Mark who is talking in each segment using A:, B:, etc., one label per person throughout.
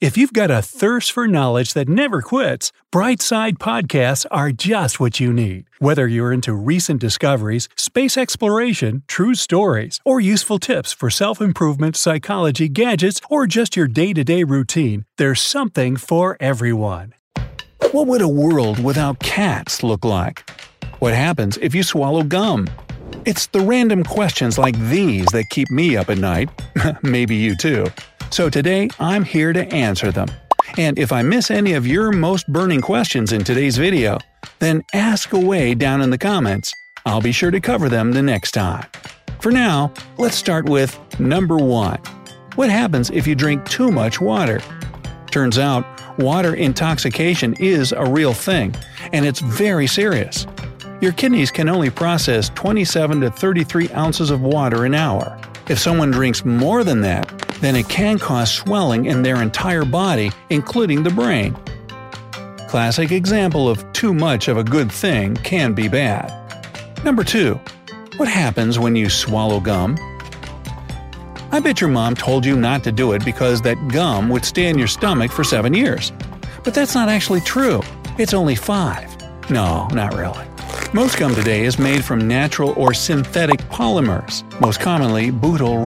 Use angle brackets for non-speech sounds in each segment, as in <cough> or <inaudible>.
A: If you've got a thirst for knowledge that never quits, Brightside Podcasts are just what you need. Whether you're into recent discoveries, space exploration, true stories, or useful tips for self improvement, psychology, gadgets, or just your day to day routine, there's something for everyone. What would a world without cats look like? What happens if you swallow gum? It's the random questions like these that keep me up at night. <laughs> Maybe you too. So today, I'm here to answer them. And if I miss any of your most burning questions in today's video, then ask away down in the comments. I'll be sure to cover them the next time. For now, let's start with number 1. What happens if you drink too much water? Turns out, water intoxication is a real thing, and it's very serious. Your kidneys can only process 27 to 33 ounces of water an hour. If someone drinks more than that, then it can cause swelling in their entire body, including the brain. Classic example of too much of a good thing can be bad. Number 2. What happens when you swallow gum? I bet your mom told you not to do it because that gum would stay in your stomach for 7 years. But that's not actually true. It's only 5. No, not really. Most gum today is made from natural or synthetic polymers, most commonly butyl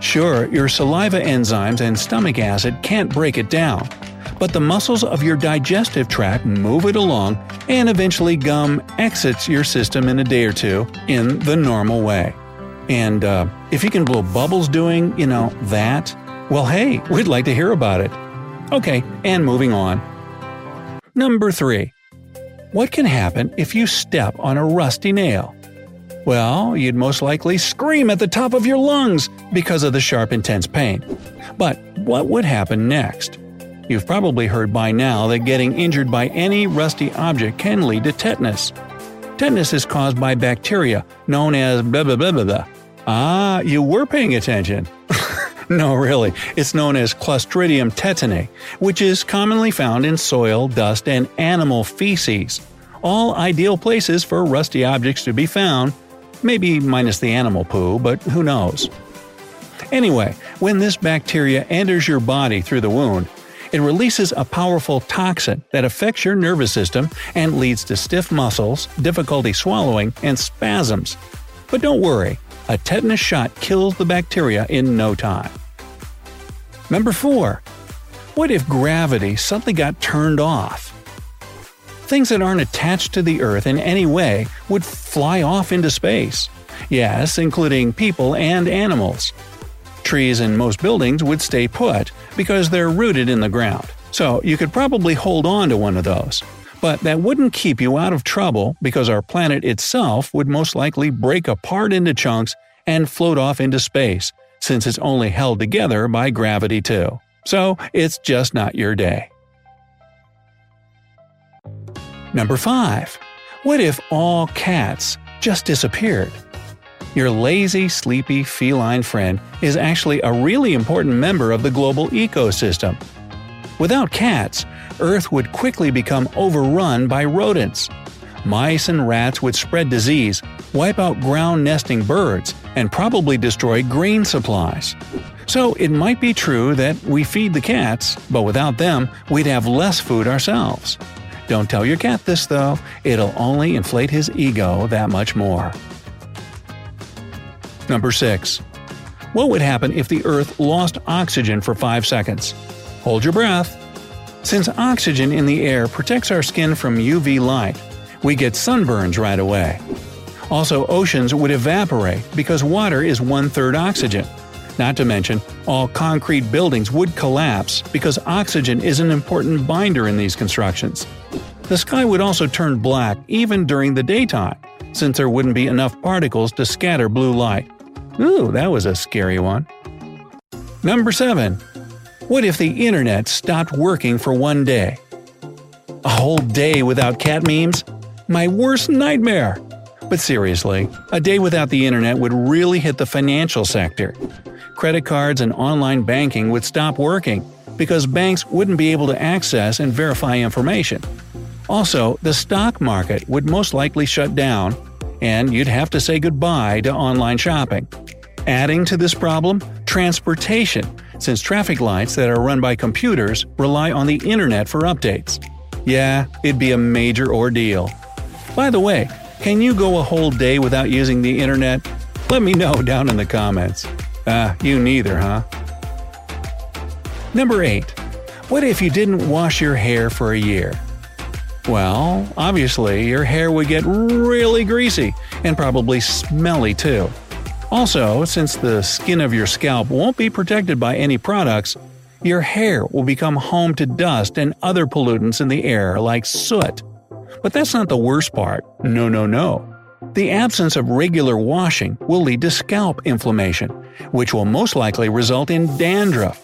A: Sure, your saliva enzymes and stomach acid can't break it down, but the muscles of your digestive tract move it along, and eventually gum exits your system in a day or two in the normal way. And uh, if you can blow bubbles doing, you know, that, well, hey, we'd like to hear about it. Okay, and moving on. Number 3. What can happen if you step on a rusty nail? Well, you'd most likely scream at the top of your lungs because of the sharp, intense pain. But what would happen next? You've probably heard by now that getting injured by any rusty object can lead to tetanus. Tetanus is caused by bacteria known as blah blah blah blah blah. Ah, you were paying attention. <laughs> no, really, it's known as Clostridium tetani, which is commonly found in soil, dust, and animal feces. All ideal places for rusty objects to be found, maybe minus the animal poo, but who knows. Anyway, when this bacteria enters your body through the wound, it releases a powerful toxin that affects your nervous system and leads to stiff muscles, difficulty swallowing, and spasms. But don't worry, a tetanus shot kills the bacteria in no time. Number 4. What if gravity suddenly got turned off? Things that aren't attached to the Earth in any way would fly off into space. Yes, including people and animals. Trees and most buildings would stay put because they're rooted in the ground, so you could probably hold on to one of those. But that wouldn't keep you out of trouble because our planet itself would most likely break apart into chunks and float off into space, since it's only held together by gravity too. So it's just not your day. Number 5. What if all cats just disappeared? Your lazy, sleepy feline friend is actually a really important member of the global ecosystem. Without cats, Earth would quickly become overrun by rodents. Mice and rats would spread disease, wipe out ground nesting birds, and probably destroy grain supplies. So it might be true that we feed the cats, but without them, we'd have less food ourselves. Don't tell your cat this though, it'll only inflate his ego that much more. Number 6. What would happen if the Earth lost oxygen for 5 seconds? Hold your breath. Since oxygen in the air protects our skin from UV light, we get sunburns right away. Also, oceans would evaporate because water is one third oxygen. Not to mention, all concrete buildings would collapse because oxygen is an important binder in these constructions. The sky would also turn black even during the daytime, since there wouldn't be enough particles to scatter blue light. Ooh, that was a scary one. Number 7. What if the internet stopped working for one day? A whole day without cat memes? My worst nightmare! But seriously, a day without the internet would really hit the financial sector. Credit cards and online banking would stop working because banks wouldn't be able to access and verify information. Also, the stock market would most likely shut down, and you'd have to say goodbye to online shopping. Adding to this problem, transportation, since traffic lights that are run by computers rely on the internet for updates. Yeah, it'd be a major ordeal. By the way, can you go a whole day without using the internet? Let me know down in the comments. Ah, you neither, huh? Number 8. What if you didn't wash your hair for a year? Well, obviously, your hair would get really greasy and probably smelly too. Also, since the skin of your scalp won't be protected by any products, your hair will become home to dust and other pollutants in the air like soot. But that's not the worst part. No, no, no. The absence of regular washing will lead to scalp inflammation, which will most likely result in dandruff.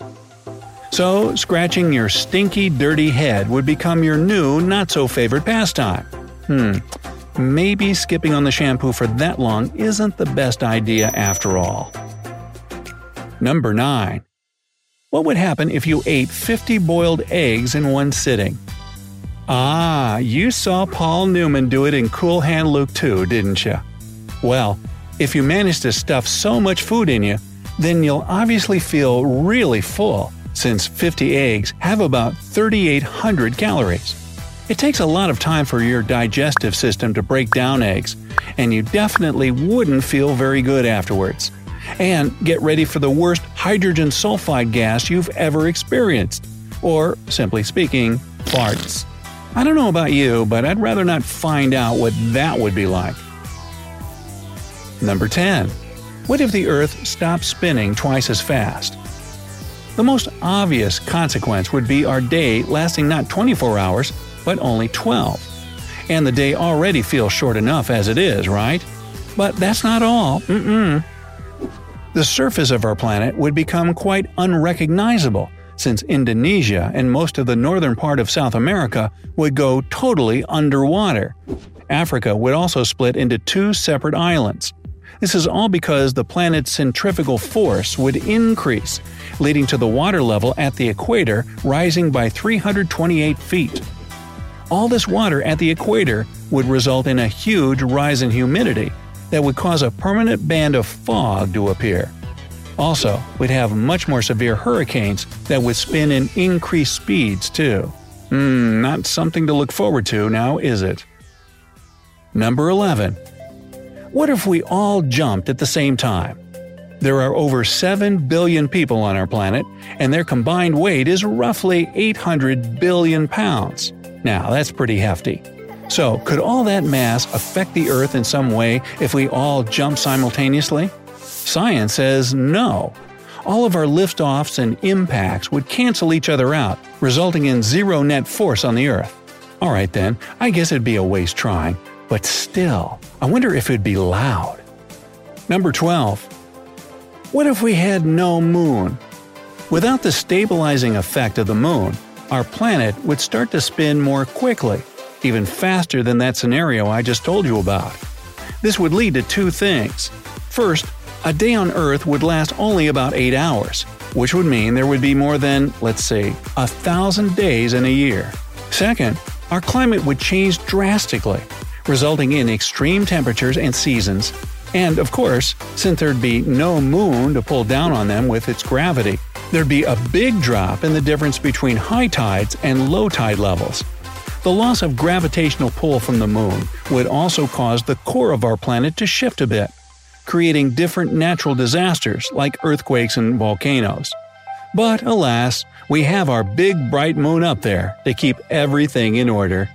A: So, scratching your stinky, dirty head would become your new, not so favorite pastime. Hmm, maybe skipping on the shampoo for that long isn't the best idea after all. Number 9. What would happen if you ate 50 boiled eggs in one sitting? Ah, you saw Paul Newman do it in Cool Hand Luke 2, didn't you? Well, if you manage to stuff so much food in you, then you'll obviously feel really full, since 50 eggs have about 3,800 calories. It takes a lot of time for your digestive system to break down eggs, and you definitely wouldn't feel very good afterwards. And get ready for the worst hydrogen sulfide gas you've ever experienced. Or, simply speaking, farts. I don't know about you, but I'd rather not find out what that would be like. Number 10. What if the Earth stopped spinning twice as fast? The most obvious consequence would be our day lasting not 24 hours, but only 12. And the day already feels short enough as it is, right? But that's not all. Mm-mm. The surface of our planet would become quite unrecognizable, since Indonesia and most of the northern part of South America would go totally underwater. Africa would also split into two separate islands. This is all because the planet's centrifugal force would increase, leading to the water level at the equator rising by 328 feet. All this water at the equator would result in a huge rise in humidity that would cause a permanent band of fog to appear. Also, we'd have much more severe hurricanes that would spin in increased speeds, too. Hmm, not something to look forward to now, is it? Number 11. What if we all jumped at the same time? There are over 7 billion people on our planet, and their combined weight is roughly 800 billion pounds. Now, that's pretty hefty. So, could all that mass affect the Earth in some way if we all jump simultaneously? Science says no. All of our liftoffs and impacts would cancel each other out, resulting in zero net force on the Earth. Alright then, I guess it'd be a waste trying, but still, I wonder if it'd be loud. Number 12. What if we had no moon? Without the stabilizing effect of the moon, our planet would start to spin more quickly, even faster than that scenario I just told you about. This would lead to two things. First, a day on Earth would last only about 8 hours, which would mean there would be more than, let's say, a thousand days in a year. Second, our climate would change drastically, resulting in extreme temperatures and seasons. And of course, since there'd be no moon to pull down on them with its gravity, there'd be a big drop in the difference between high tides and low tide levels. The loss of gravitational pull from the moon would also cause the core of our planet to shift a bit, creating different natural disasters like earthquakes and volcanoes. But alas, we have our big bright moon up there to keep everything in order.